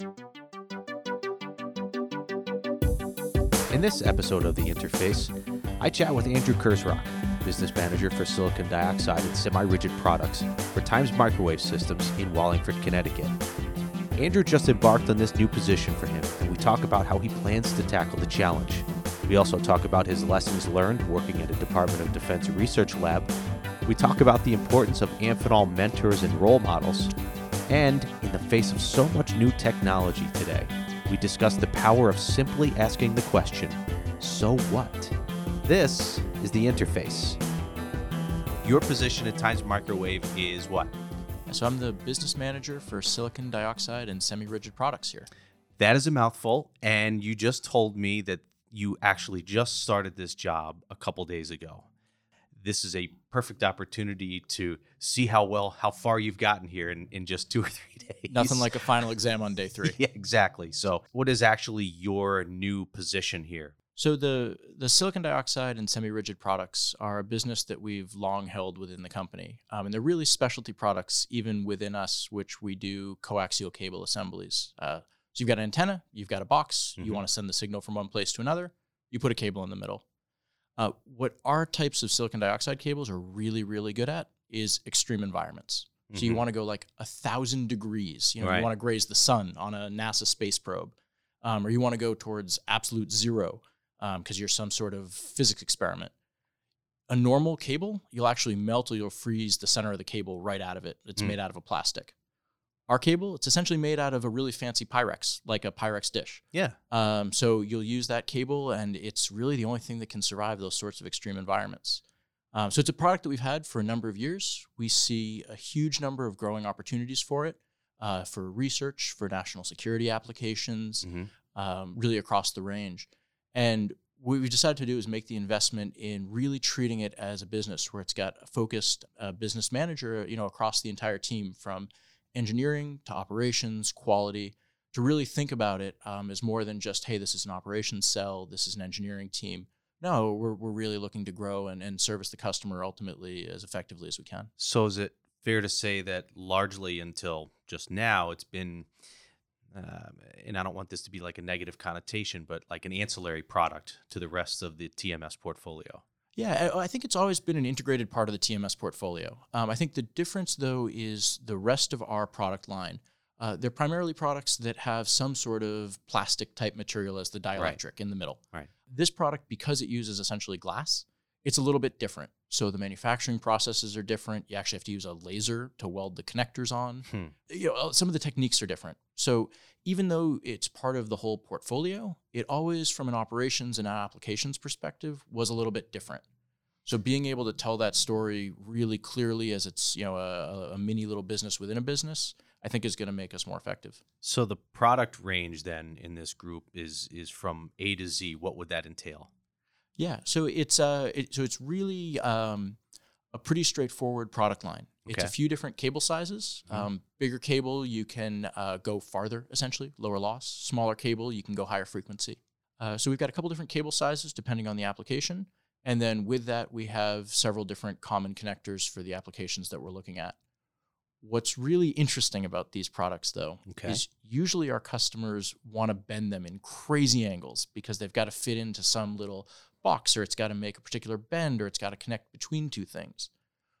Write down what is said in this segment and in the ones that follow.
In this episode of The Interface, I chat with Andrew Kurzrok, business manager for silicon dioxide and semi rigid products for Times Microwave Systems in Wallingford, Connecticut. Andrew just embarked on this new position for him, and we talk about how he plans to tackle the challenge. We also talk about his lessons learned working at a Department of Defense research lab. We talk about the importance of Amphenol mentors and role models. And in the face of so much new technology today, we discuss the power of simply asking the question, so what? This is the interface. Your position at Times Microwave is what? So I'm the business manager for silicon dioxide and semi-rigid products here. That is a mouthful. And you just told me that you actually just started this job a couple days ago. This is a perfect opportunity to see how well, how far you've gotten here in, in just two or three days. Nothing like a final exam on day three. yeah, exactly. So, what is actually your new position here? So the the silicon dioxide and semi-rigid products are a business that we've long held within the company, um, and they're really specialty products even within us, which we do coaxial cable assemblies. Uh, so you've got an antenna, you've got a box, Mhm. you want to send the signal from one place to another, you put a cable in the middle. Uh, what our types of silicon dioxide cables are really really good at is extreme environments. So you Mhm. want to go like a thousand degrees. You know, Right. you want to graze the sun on a NASA space probe, um, or you want to go towards absolute zero because you're some sort of physics experiment. A normal cable, you'll actually melt or you'll freeze the center of the cable right out of it. It's Mm. made out of a plastic. Our cable, it's essentially made out of a really fancy Pyrex, like a Pyrex dish. Yeah. Um, so you'll use that cable, and it's really the only thing that can survive those sorts of extreme environments. Um, so it's a product that we've had for a number of years. We see a huge number of growing opportunities for it, uh, for research, for national security applications, Mhm. um, really across the range. And what we decided to do is make the investment in really treating it as a business, where it's got a focused uh, business manager, you know, across the entire team, from engineering to operations, quality, to really think about it um, as more than just, hey, this is an operations cell, this is an engineering team. No, we're, we're really looking to grow and, and service the customer ultimately as effectively as we can. So, is it fair to say that largely until just now, it's been, um, and I don't want this to be like a negative connotation, but like an ancillary product to the rest of the TMS portfolio? Yeah, I I think it's always been an integrated part of the TMS portfolio. Um, I think the difference, though, is the rest of our product line. Uh, they're primarily products that have some sort of plastic type material as the dielectric in the middle. Right. This product, because it uses essentially glass, it's a little bit different. So the manufacturing processes are different. You actually have to use a laser to weld the connectors on. Hmm. You know, uh, some of the techniques are different. So even though it's part of the whole portfolio, it always, from an operations and an applications perspective, was a little bit different. So being able to tell that story really clearly as it's you know a, a mini little business within a business, I think is going to make us more effective. So, the product range then in this group is is from A to Z. What would that entail? Yeah, so it's uh, it, so it's really um, a pretty straightforward product line. It's a few different cable sizes. Mhm. Um, bigger cable, you can uh, go farther, essentially, lower loss. Smaller cable, you can go higher frequency. Uh, so we've got a couple different cable sizes depending on the application, and then with that, we have several different common connectors for the applications that we're looking at. What's really interesting about these products, though, Okay. is usually our customers want to bend them in crazy angles because they've got to fit into some little box or it's got to make a particular bend or it's got to connect between two things.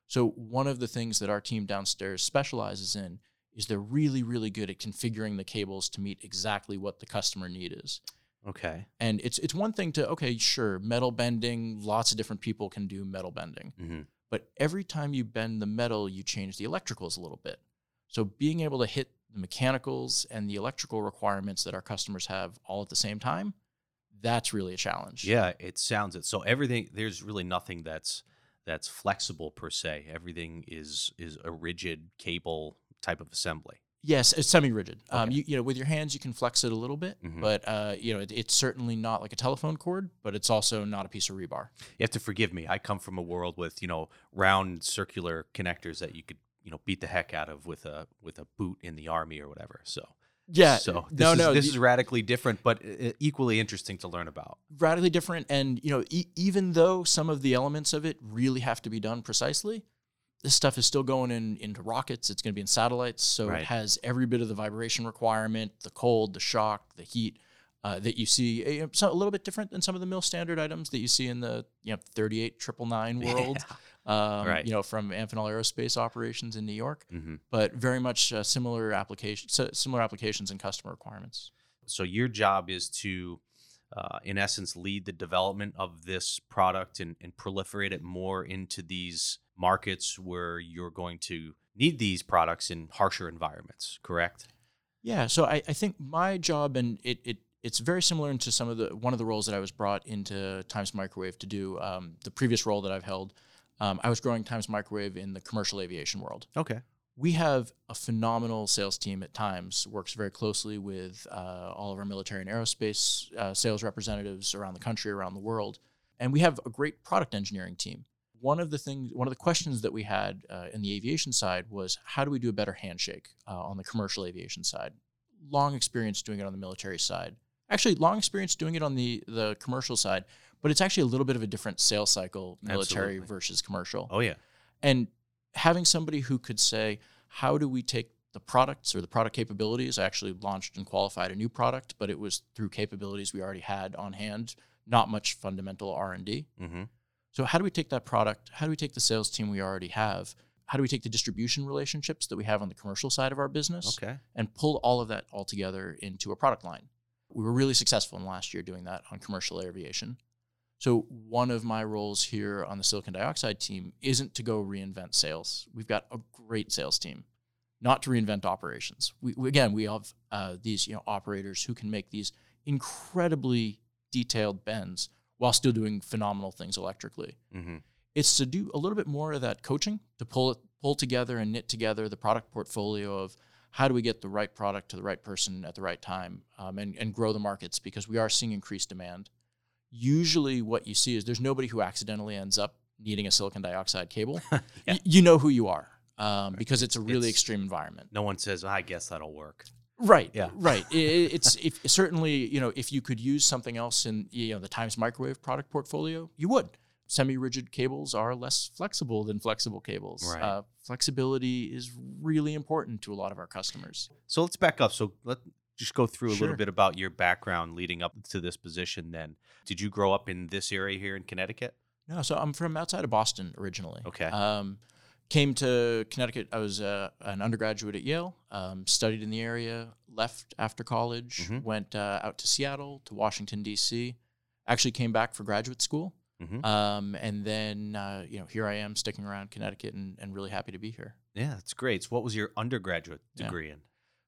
So, one of the things that our team downstairs specializes in is they're really, really good at configuring the cables to meet exactly what the customer need is. Okay. And it's it's one thing to okay, sure, metal bending, lots of different people can do metal bending. hmm But every time you bend the metal, you change the electricals a little bit. So being able to hit the mechanicals and the electrical requirements that our customers have all at the same time, that's really a challenge. Yeah, it sounds it. So everything there's really nothing that's that's flexible per se. Everything is is a rigid cable type of assembly. Yes, it's semi-rigid. Um, you, you know, with your hands, you can flex it a little bit, Mhm. but uh, you know, it, it's certainly not like a telephone cord, but it's also not a piece of rebar. You have to forgive me. I come from a world with you know round circular connectors that you could you know beat the heck out of with a with a boot in the army or whatever. So Yeah. So this no, is, no. this is radically different, but uh, equally interesting to learn about. radically different. And you know, e- even though some of the elements of it really have to be done precisely, this stuff is still going in into rockets. It's going to be in satellites, so Right. it has every bit of the vibration requirement, the cold, the shock, the heat uh, that you see. eh, so a little bit different than some of the mil standard items that you see in the you know 38 triple nine world. Um, Right. You know, from Amphenol Aerospace operations in New York, hmm but very much uh, similar applications, similar applications and customer requirements. So your job is to, uh, in essence, lead the development of this product and, and proliferate it more into these markets where you're going to need these products in harsher environments. Correct? Yeah, so I, I think my job and it, it it's very similar into some of the one of the roles that I was brought into Times Microwave to do. Um, the previous role that I've held, um, I was growing Times Microwave in the commercial aviation world. Okay. We have a phenomenal sales team at Times. Works very closely with uh, all of our military and aerospace uh, sales representatives around the country, around the world, and we have a great product engineering team. One of the things, one of the questions that we had uh, in the aviation side was, how do we do a better handshake uh, on the commercial aviation side? Long experience doing it on the military side. Actually, long experience doing it on the the commercial side, but it's actually a little bit of a different sales cycle, military Absolutely. versus commercial Oh yeah. and having somebody who could say how do we take the products or the product capabilities i actually launched and qualified a new product but it was through capabilities we already had on hand not much fundamental r&d Mm-hmm. So how do we take that product how do we take the sales team we already have how do we take the distribution relationships that we have on the commercial side of our business Okay. and pull all of that all together into a product line. We were really successful in last year doing that on commercial aviation. So one of my roles here on the silicon dioxide team isn't to go reinvent sales. We've got a great sales team, not to reinvent operations. We, we- again, we have uh, these you know operators who can make these incredibly detailed bends while still doing phenomenal things electrically Mm-hmm. it's to do a little bit more of that coaching to pull it pull together and knit together the product portfolio of how do we get the right product to the right person at the right time um, and, and grow the markets because we are seeing increased demand usually what you see is there's nobody who accidentally ends up needing a silicon dioxide cable Yeah. Y- you know who you are um, because it's a really It's- extreme environment No one says, I guess that'll work. Right. Yeah. Right. I- I- it's if certainly you know if you could use something else in you know the Times Microwave product portfolio, you would. Semi-rigid cables are less flexible than flexible cables. Right. Uh, flexibility is really important to a lot of our customers. So let's back up. So let just go through a Sure. little bit about your background leading up to this position. Then, did you grow up in this area here in Connecticut? No, so I'm from outside of Boston originally. Okay. Um, came to Connecticut. I was uh, an undergraduate at Yale. Um, studied in the area. Left after college. Mhm. Went uh, out to Seattle, to Washington D.C. Actually came back for graduate school. Mhm. Um, and then uh, you know here I am sticking around Connecticut and, and really happy to be here. Yeah, that's great. So, what was your undergraduate Yeah. degree in?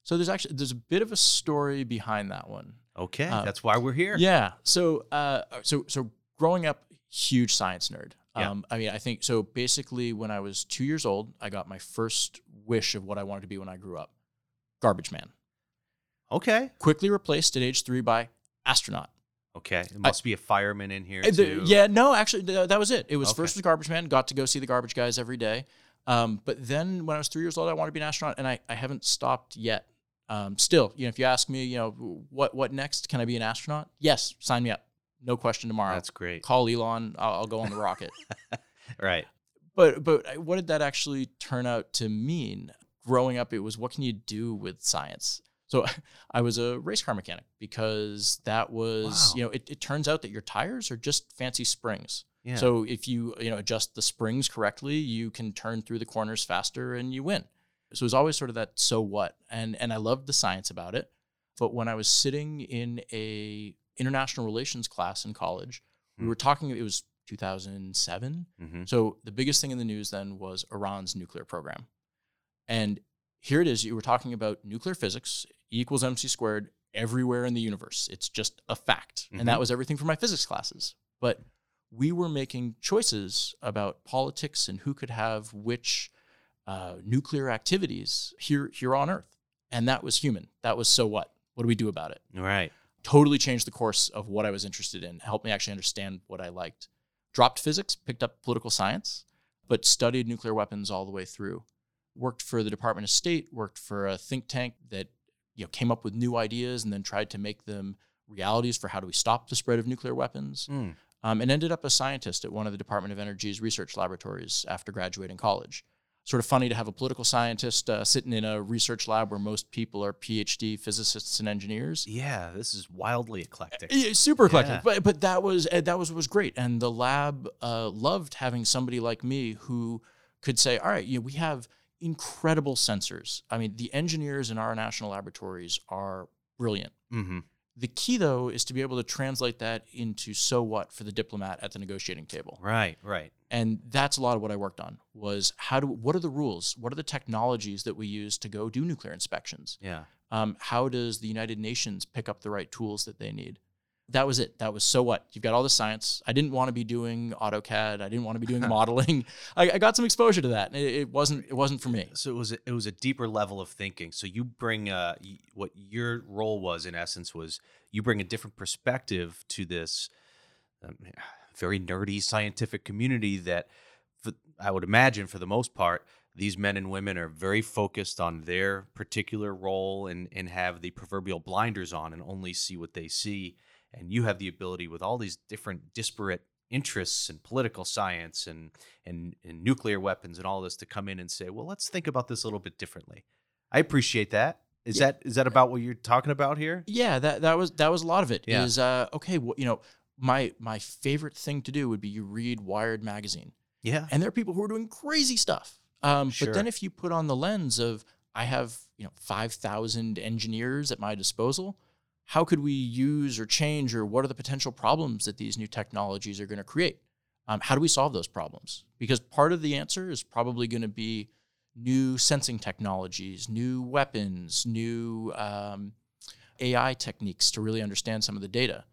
So there's actually there's a bit of a story behind that one. Okay, Uh, that's why we're here. Yeah. So uh, so so growing up, huge science nerd. Yeah. Um, I mean, I think so. Basically, when I was two years old, I got my first wish of what I wanted to be when I grew up: garbage man. Okay. Quickly replaced at age three by astronaut. Okay. It must be a fireman in here the- too. yeah, no, actually, th- that was it. It was Okay. first was garbage man. Got to go see the garbage guys every day. Um, but then when I was three years old, I wanted to be an astronaut, and I, I haven't stopped yet. Um, still, you know, if you ask me, you know, what what next? Can I be an astronaut? Yes, sign me up. No question tomorrow. That's great. Call Elon. I'll, I'll go on the rocket. Right. But but what did that actually turn out to mean? Growing up, it was what can you do with science? So I was a race car mechanic because that was Wow. you know it, it turns out that your tires are just fancy springs. Yeah. So if you you know adjust the springs correctly, you can turn through the corners faster and you win. So it was always sort of that so what, and and I loved the science about it. But when I was sitting in a international relations class in college, we Hmm. were talking. It was 2007. Mhm. So the biggest thing in the news then was Iran's nuclear program, and here it is. You were talking about nuclear physics, E equals mc squared everywhere in the universe. It's just a fact, Mhm. and that was everything for my physics classes. But we were making choices about politics and who could have which uh, nuclear activities here here on Earth, and that was human. That was so what? What do we do about it? Right. Totally changed the course of what I was interested in. Helped me actually understand what I liked. Dropped physics, picked up political science, but studied nuclear weapons all the way through. Worked for the Department of State. Worked for a think tank that you know came up with new ideas and then tried to make them realities for how do we stop the spread of nuclear weapons Mm. um, and ended up a scientist at one of the Department of Energy's research laboratories after graduating college. Sort of funny to have a political scientist uh, sitting in a research lab where most people are PhD physicists and engineers. Yeah, this is wildly eclectic. Yeah, super eclectic, Yeah. but but that was uh, that was was great, and the lab uh, loved having somebody like me who could say, "All right, you know, we have incredible sensors. I mean, the engineers in our national laboratories are brilliant. Mm-hmm. The key, though, is to be able to translate that into so what for the diplomat at the negotiating table. Right, right. And that's a lot of what I worked on was how do what are the rules? What are the technologies that we use to go do nuclear inspections? Yeah. Um, how does the United Nations pick up the right tools that they need? That was it. That was so what? You've got all the science. I didn't want to be doing AutoCAD. I didn't want to be doing modeling. I, I got some exposure to that. It, it wasn't. It wasn't for me. So it was a, it was a deeper level of thinking. So you bring uh what your role was in essence was you bring a different perspective to this um, very nerdy scientific community that for, I would imagine for the most part these men and women are very focused on their particular role and and have the proverbial blinders on and only see what they see and you have the ability with all these different disparate interests and political science and, and and nuclear weapons and all this to come in and say, well, let's think about this a little bit differently. I appreciate that. Is Yeah. that is that about what you're talking about here? Yeah, that that was that was a lot of it. Yeah. Is uh, okay. Well, you know, my my favorite thing to do would be you read Wired magazine, Yeah. and there are people who are doing crazy stuff. Um, Sure. But then if you put on the lens of I have you know five thousand engineers at my disposal, how could we use or change or what are the potential problems that these new technologies are going to create? Um, how do we solve those problems? Because part of the answer is probably going to be new sensing technologies, new weapons, new um, AI techniques to really understand some of the data.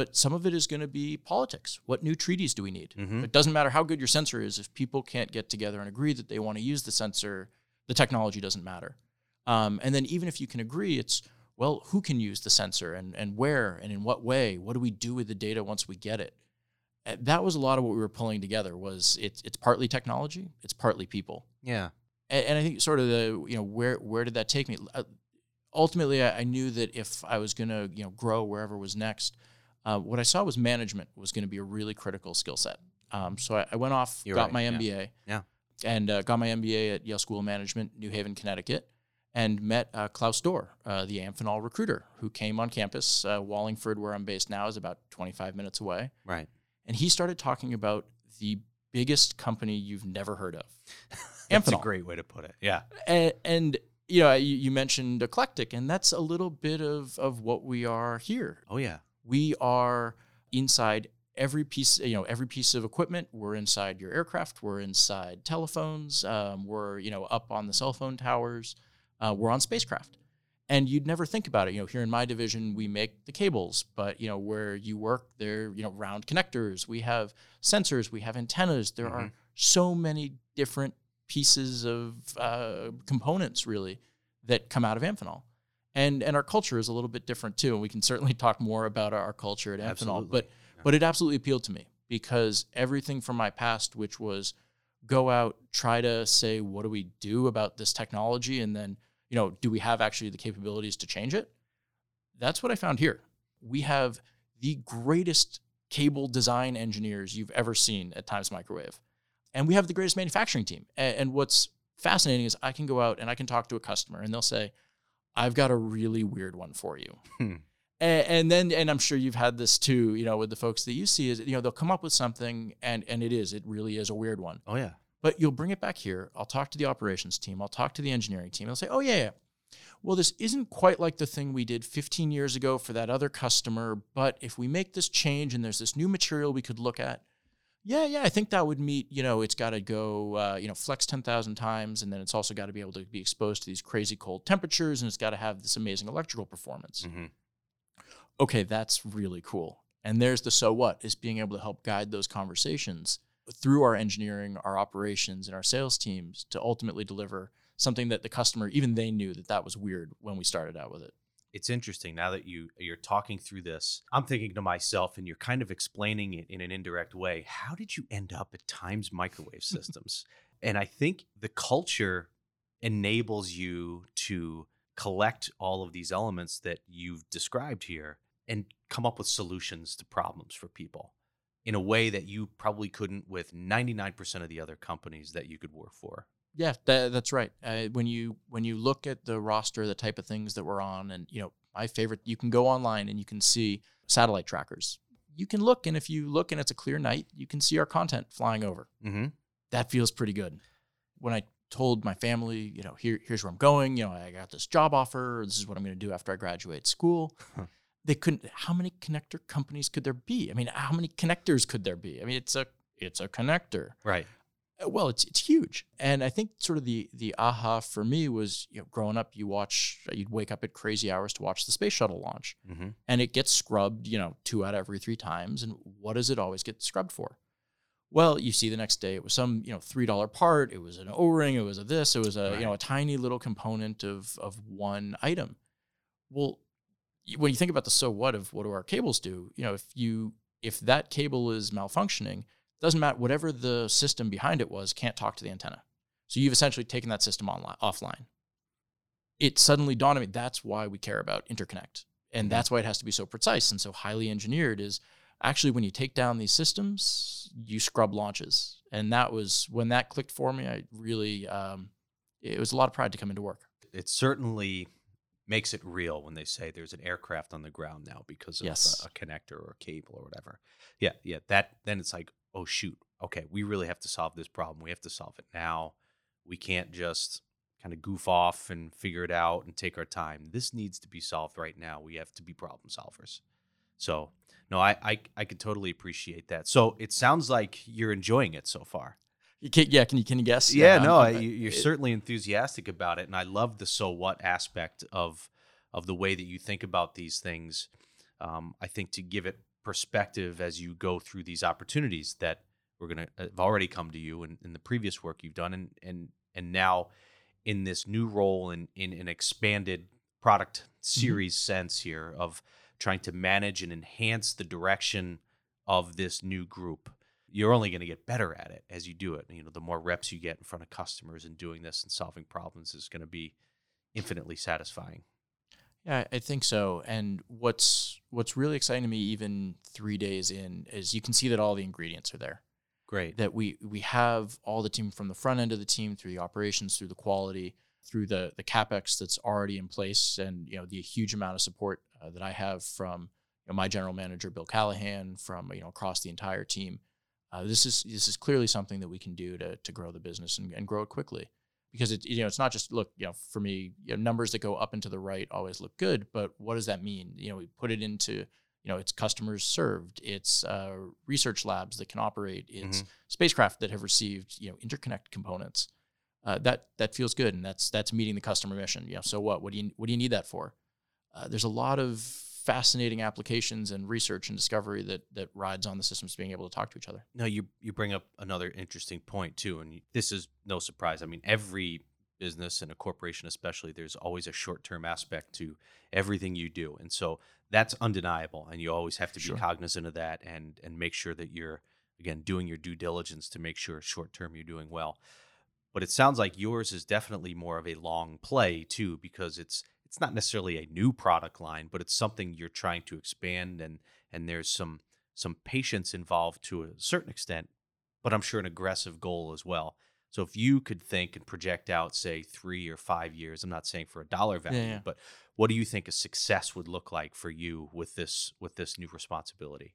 But some of it is going to be politics. What new treaties do we need? Mhm. It doesn't matter how good your sensor is if people can't get together and agree that they want to use the sensor. The technology doesn't matter. Um, and then even if you can agree, it's well, who can use the sensor and and where and in what way? What do we do with the data once we get it? Uh, That was a lot of what we were pulling together. Was it's it's partly technology, it's partly people Yeah. and, and I think sort of the you know where where did that take me? Uh, ultimately, I, I knew that if I was going to you know grow wherever was next, uh, what I saw was management was going to be a really critical skill set. Um, so I, I went off, You're got right, my. MBA, Yeah. and uh, got my MBA at Yale School of Management, New Haven, Connecticut, and met uh, Klaus Dorr, uh, the Amphenol recruiter, who came on campus. Uh, Wallingford, where I'm based now, is about 25 minutes away, Right. and he started talking about the biggest company you've never heard of. That's a great way to put it. Yeah. and, and you know you, you mentioned eclectic and that's a little bit of of what we are here Oh yeah. We are inside every piece you know every piece of equipment. We're inside your aircraft. We're inside telephones. Um, we're you know up on the cell phone towers. Uh, we're on spacecraft. And you'd never think about it. You know here in my division we make the cables but you know where you work there you know round connectors. We have sensors. We have antennas. There are Mhm. so many different pieces of uh, components really that come out of Amphenol. And and our culture is a little bit different too. And we can certainly talk more about our, our culture at Amphenol. But Yeah. but it absolutely appealed to me because everything from my past, which was go out, try to say, what do we do about this technology? And then, you know, do we have actually the capabilities to change it? That's what I found here. We have the greatest cable design engineers you've ever seen at Times Microwave. And we have the greatest manufacturing team. A- And, what's fascinating is I can go out and I can talk to a customer and they'll say, I've got a really weird one for you. Hmm. A- And then, and I'm sure you've had this too, you know, with the folks that you see is, you know, they'll come up with something and, and it is, it really is a weird one Oh yeah. but you'll bring it back here. I'll talk to the operations team. I'll talk to the engineering team. They'll say, oh, yeah, yeah. Well, this isn't quite like the thing we did 15 years ago for that other customer, but if we make this change and there's this new material we could look at, yeah, yeah, I think that would meet, you know, it's got to go, uh, you know, flex 10,000 times. And then it's also got to be able to be exposed to these crazy cold temperatures and it's got to have this amazing electrical performance hmm okay, that's really cool. And there's the so what is being able to help guide those conversations through our engineering, our operations, and our sales teams to ultimately deliver something that the customer, even they knew that that was weird when we started out with it. It's interesting now that you you're talking through this i'm thinking to myself and you're kind of explaining it in an indirect way how did you end up at times microwave systems? And i think the culture enables you to collect all of these elements that you've described here and come up with solutions to problems for people in a way that you probably couldn't with 99% of the other companies that you could work for Yeah, that, that's right. Uh, when you when you look at the roster, the type of things that we're on, and you know, my favorite, you can go online and you can see satellite trackers. You can look, and if you look and it's a clear night, you can see our content flying over. Mm-hmm. That feels pretty good. When I told my family, you know, here here's where I'm going. You know, I got this job offer. This is what I'm going to do after I graduate school. they couldn't. How many connector companies could there be? I mean, how many connectors could there be? I mean, it's a it's a connector. Right. Uh, Well, it's it's huge, and I think sort of the the aha for me was you know growing up, you watch you'd wake up at crazy hours to watch the space shuttle launch, Mm-hmm. and it gets scrubbed, you know, two out of every three times. And what does it always get scrubbed for? Well, you see the next day it was some, you know, three dollar part, it was an O-ring, it was a this, it was a, you know, a tiny little component of of one item. Well, when you think about the so what of what do our cables do, you know, if you if that cable is malfunctioning, doesn't matter whatever the system behind it was, can't talk to the antenna. So you've essentially taken that system online offline. It suddenly dawned on me that's why we care about interconnect. And Mhm. that's why it has to be so precise and so highly engineered is actually when you take down these systems, you scrub launches. And that was when that clicked for me, I really um, it was a lot of pride to come into work. It certainly makes it real when they say there's an aircraft on the ground now because of Yes. a, a connector or a cable or whatever. Yeah, yeah. That then it's like, oh shoot, okay, we really have to solve this problem. We have to solve it now. We can't just kind of goof off and figure it out and take our time. This needs to be solved right now. We have to be problem solvers. So no, I I, I could totally appreciate that. So it sounds like you're enjoying it so far. You can, yeah, can you can you guess? Yeah, I'm- no, I'm- I- you- you're it- certainly enthusiastic about it, and I love the so what aspect of of the way that you think about these things. Um, I think to give it perspective as you go through these opportunities that we're gonna uh, have already come to you in, in the previous work you've done, and and and now in this new role in in an expanded product mm-hmm. series sense here of trying to manage and enhance the direction of this new group you're only going to get better at it as you do it. You know, the more reps you get in front of customers and doing this and solving problems is going to be infinitely satisfying. Yeah, I think so. And what's what's really exciting to me, even three days in, is you can see that all the ingredients are there. Great. That we we have all the team from the front end of the team through the operations, through the quality, through the the capex that's already in place, and you know the huge amount of support uh, that I have from you know, my general manager Bill Callahan, from you know across the entire team. Uh, this is this is clearly something that we can do to to grow the business and, and grow it quickly because it you know it's not just look you know for me you know, numbers that go up and to the right always look good but what does that mean? You know we put it into you know it's customers served it's uh, research labs that can operate it's spacecraft that have received you know interconnect components. Uh, that that feels good and that's that's meeting the customer mission you know so what? What do you what do you need that for? Uh, there's a lot of fascinating applications and research and discovery that that rides on the systems being able to talk to each other No, you you bring up another interesting point too, and this is no surprise. I mean, every business and a corporation, especially, there's always a short term aspect to everything you do, and so that's undeniable. And you always have to be Sure. cognizant of that and and make sure that you're again doing your due diligence to make sure short term you're doing well. But it sounds like yours is definitely more of a long play too, because it's it's not necessarily a new product line, but it's something you're trying to expand and and there's some some patience involved to a certain extent, but I'm sure an aggressive goal as well. So if you could think and project out, say, three or five years, I'm not saying for a dollar value, yeah. but what do you think a success would look like for you with this with this new responsibility?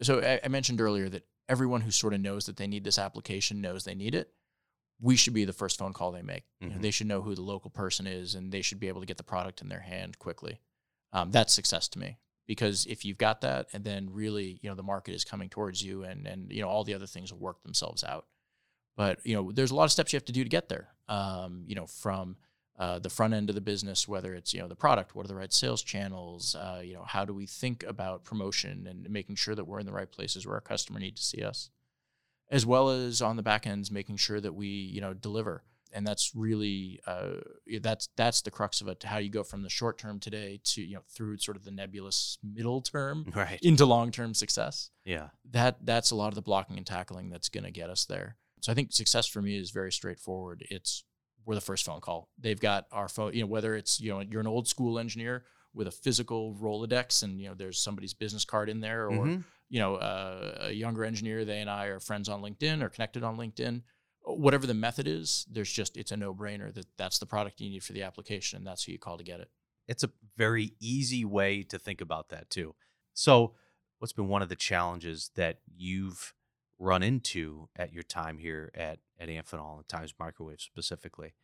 so I, I mentioned earlier that everyone who sort of knows that they need this application knows they need it. We should be the first phone call they make. You know, they should know who the local person is, and they should be able to get the product in their hand quickly. Um, that's success to me because if you've got that, and then really, you know, the market is coming towards you, and and you know all the other things will work themselves out. But you know, there's a lot of steps you have to do to get there. Um, you know, from uh, the front end of the business, whether it's you know the product, what are the right sales channels, uh, you know how do we think about promotion and making sure that we're in the right places where our customer need to see us, as well as on the back ends making sure that we you know deliver, and that's really uh, that's that's the crux of it. How you go from the short term today to you know through sort of the nebulous middle term Right. into long term success Yeah. that that's a lot of the blocking and tackling that's going to get us there. So I think success for me is very straightforward. It's we're the first phone call. They've got our phone, you know, whether it's you know you're an old school engineer with a physical Rolodex and you know there's somebody's business card in there, or Mhm. you know uh, a younger engineer, they and I are friends on LinkedIn or connected on LinkedIn. whatever the method is, there's just it's a no brainer that that's the product you need for the application, and that's who you call to get it. It's a very easy way to think about that too. So, what's been one of the challenges that you've run into at your time here at at Amphenol and Times Microwave specifically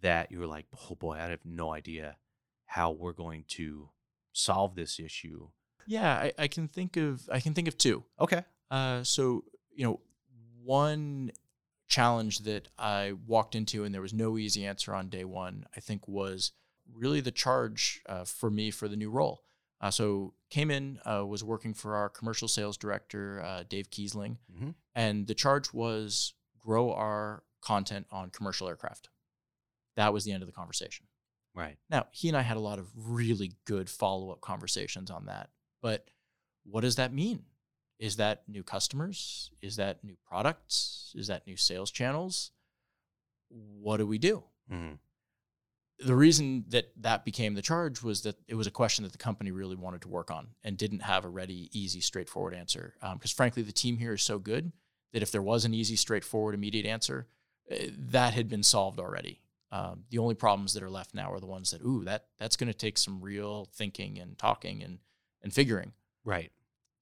that you were like, oh boy, I have no idea how we're going to solve this issue? Yeah, I, I can think of I can think of two. Okay. Uh, so you know, one challenge that I walked into and there was no easy answer on day one. I think was really the charge uh, for me for the new role. Uh, so came in, uh, was working for our commercial sales director, uh, Dave Kiesling, mm-hmm. and the charge was grow our content on commercial aircraft. That was the end of the conversation. Right. Now, he and I had a lot of really good follow up conversations on that. But what does that mean? Is that new customers? Is that new products? Is that new sales channels? What do we do? Mm-hmm. The reason that that became the charge was that it was a question that the company really wanted to work on and didn't have a ready, easy, straightforward answer. Because um, frankly, the team here is so good that if there was an easy, straightforward, immediate answer, eh, that had been solved already. Um, the only problems that are left now are the ones that, ooh, that that's going to take some real thinking and talking and and figuring. Right.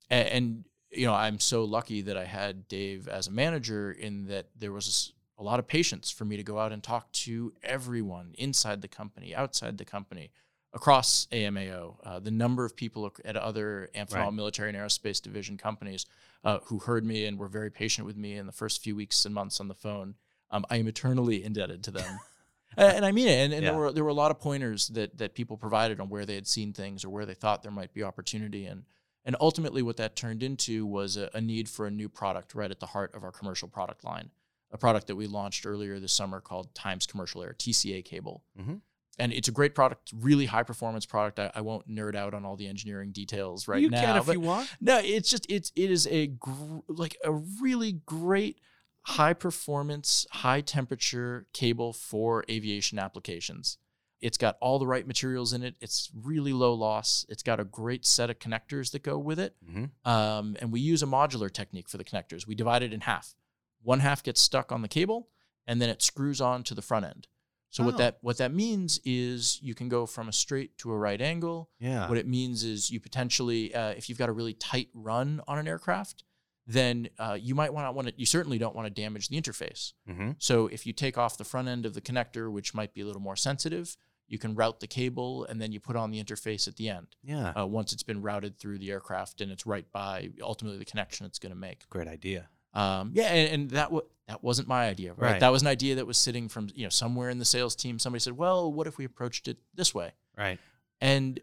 And, and, you know, I'm so lucky that I had Dave as a manager in that there was a lot of patience for me to go out and talk to everyone inside the company, outside the company, across AMAO. Uh, the number of people at other Amphenol right. Military and Aerospace Division companies uh, who heard me and were very patient with me in the first few weeks and months on the phone. Um, I am eternally indebted to them. and I mean it. And, and yeah. there were there were a lot of pointers that that people provided on where they had seen things or where they thought there might be opportunity. And and ultimately, what that turned into was a, a need for a new product right at the heart of our commercial product line, a product that we launched earlier this summer called Times Commercial Air TCA cable. Mm-hmm. And it's a great product, really high performance product. I, I, won't nerd out on all the engineering details right you now. You can if you want. No, it's just it's it is a gr- like a really great high performance, high temperature cable for aviation applications. It's got all the right materials in it. It's really low loss. It's got a great set of connectors that go with it. Mm-hmm. Um, and we use a modular technique for the connectors. We divide it in half. One half gets stuck on the cable, and then it screws on to the front end. So oh. what that what that means is you can go from a straight to a right angle. Yeah. What it means is you potentially, uh, if you've got a really tight run on an aircraft, then uh, you might want to want to. You certainly don't want to damage the interface. Mm-hmm. So if you take off the front end of the connector, which might be a little more sensitive, you can route the cable and then you put on the interface at the end. Yeah. Uh, once it's been routed through the aircraft and it's right by ultimately the connection it's going to make. Great idea. Um, yeah, and, and that w- that wasn't my idea, right? right? That was an idea that was sitting from you know somewhere in the sales team. Somebody said, "Well, what if we approached it this way?" Right. And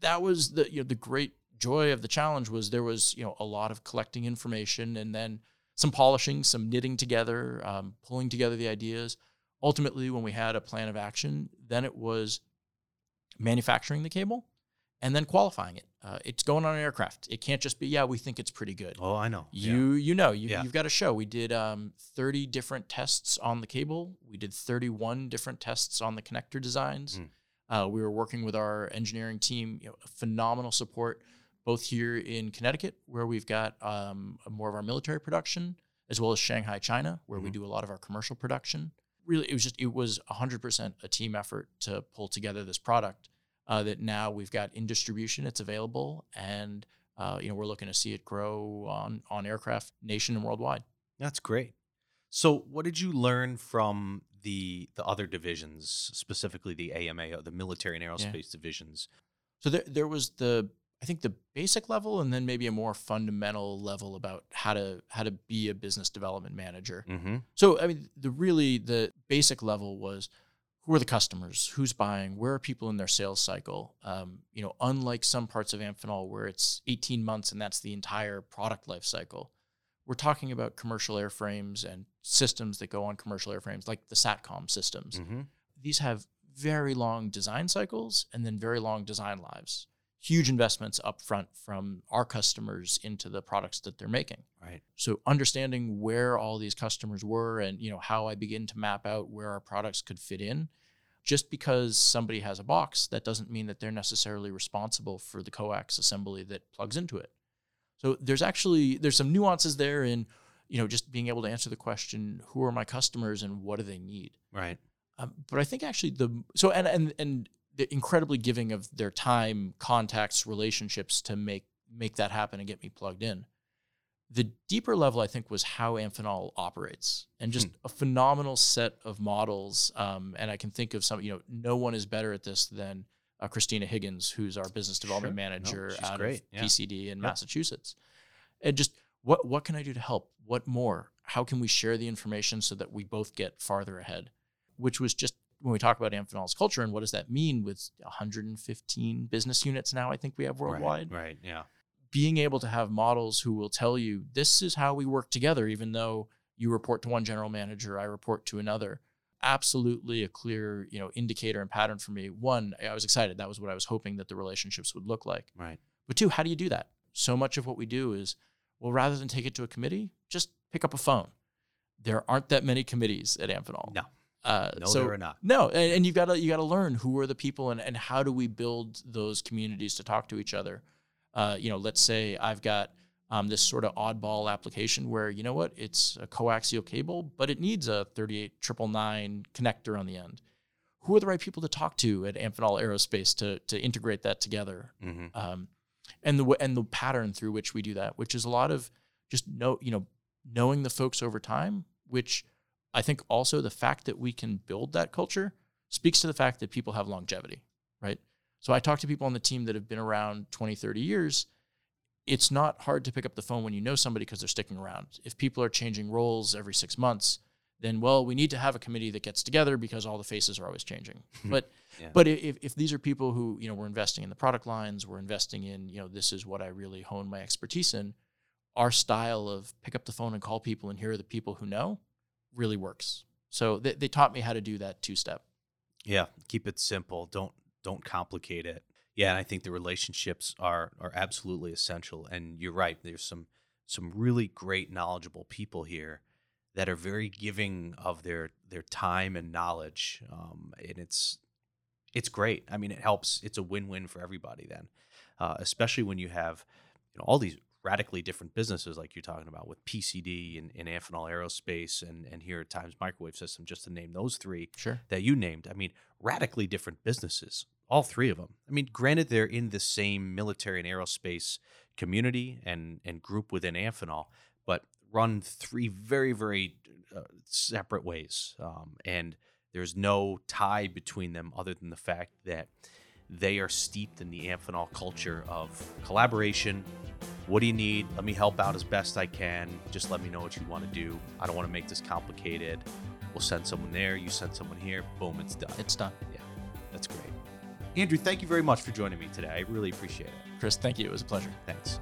that was the you know the great joy of the challenge was there was you know a lot of collecting information and then some polishing, some knitting together, um, pulling together the ideas. Ultimately, when we had a plan of action, then it was manufacturing the cable and then qualifying it. Uh, it's going on an aircraft. It can't just be, yeah, we think it's pretty good. Oh, I know. You yeah. you know you, yeah. you've got a show. We did um, 30 different tests on the cable. We did 31 different tests on the connector designs. Mm. Uh, we were working with our engineering team. You know, phenomenal support both here in Connecticut, where we've got um, more of our military production, as well as Shanghai, China, where mm-hmm. we do a lot of our commercial production. Really, it was just it was 100% a team effort to pull together this product uh, that now we've got in distribution. It's available, and uh, you know we're looking to see it grow on on aircraft nation and worldwide. That's great. So, what did you learn from the the other divisions, specifically the AMA, the military and aerospace yeah. divisions? So there there was the I think the basic level and then maybe a more fundamental level about how to how to be a business development manager. Mm-hmm. So I mean the really the basic level was who are the customers, who's buying, where are people in their sales cycle. Um, you know, unlike some parts of Amphenol where it's 18 months and that's the entire product life cycle, we're talking about commercial airframes and systems that go on commercial airframes like the Satcom systems. Mm-hmm. These have very long design cycles and then very long design lives huge investments up front from our customers into the products that they're making. Right. So understanding where all these customers were and you know how I begin to map out where our products could fit in. Just because somebody has a box, that doesn't mean that they're necessarily responsible for the coax assembly that plugs into it. So there's actually there's some nuances there in you know, just being able to answer the question, who are my customers and what do they need? Right. Um, but I think actually the so and and and incredibly giving of their time, contacts, relationships to make make that happen and get me plugged in. The deeper level, I think, was how Amphenol operates, and just Hmm. a phenomenal set of models. Um, and I can think of some. You know, no one is better at this than uh, Christina Higgins, who's our business development Sure. Manager she's out great. of Yeah. PCD in. Massachusetts. And just what what can I do to help? What more? How can we share the information so that we both get farther ahead? Which was just when we talk about Amphenol's culture and what does that mean with 115 business units now, I think we have worldwide. Right. right. Yeah. Being able to have models who will tell you this is how we work together, even though you report to one general manager, I report to another. Absolutely a clear, you know, indicator and pattern for me. One, I was excited. That was what I was hoping that the relationships would look like. Right. But two, how do you do that? So much of what we do is, well, rather than take it to a committee, just pick up a phone. There aren't that many committees at Amphenol. No. Uh, No, so there are not. no, and, and you've got to you got to learn who are the people and, and how do we build those communities to talk to each other. Uh, you know, let's say I've got um, this sort of oddball application where you know what, it's a coaxial cable, but it needs a 38999 connector on the end. Who are the right people to talk to at Amphenol Aerospace to to integrate that together? hmm um, and the and the pattern through which we do that, which is a lot of just know you know knowing the folks over time, which I think also the fact that we can build that culture speaks to the fact that people have longevity, right? So I talk to people on the team that have been around 20, 30 years. It's not hard to pick up the phone when you know somebody because they're sticking around. If people are changing roles every six months, then well, we need to have a committee that gets together because all the faces are always changing. But Yeah. but if, if these are people who you know we're investing in the product lines, we're investing in you know this is what I really hone my expertise in. Our style of pick up the phone and call people and here are the people who know really works. So they, they taught me how to do that two step. Yeah, keep it simple. Don't don't complicate it. Yeah, and I think the relationships are are absolutely essential. And you're right. There's some some really great knowledgeable people here that are very giving of their their time and knowledge. Um, and it's it's great. I mean, it helps. It's a win win for everybody. Then, uh, especially when you have you know all these radically different businesses like you're talking about with PCD and, and Amphenol Aerospace and and here at Times Microwave System, just to name those three Sure. that you named. I mean, radically different businesses, all three of them. I mean, granted, they're in the same military and aerospace community and and group within Amphenol, but run three very very uh, separate ways. Um, and there's no tie between them other than the fact that they are steeped in the Amphenol culture of collaboration. What do you need? Let me help out as best I can. Just let me know what you want to do. I don't want to make this complicated. We'll send someone there. You send someone here. Boom, it's done. It's done. Yeah, that's great. Andrew, thank you very much for joining me today. I really appreciate it. Chris, thank you. It was a pleasure. Thanks.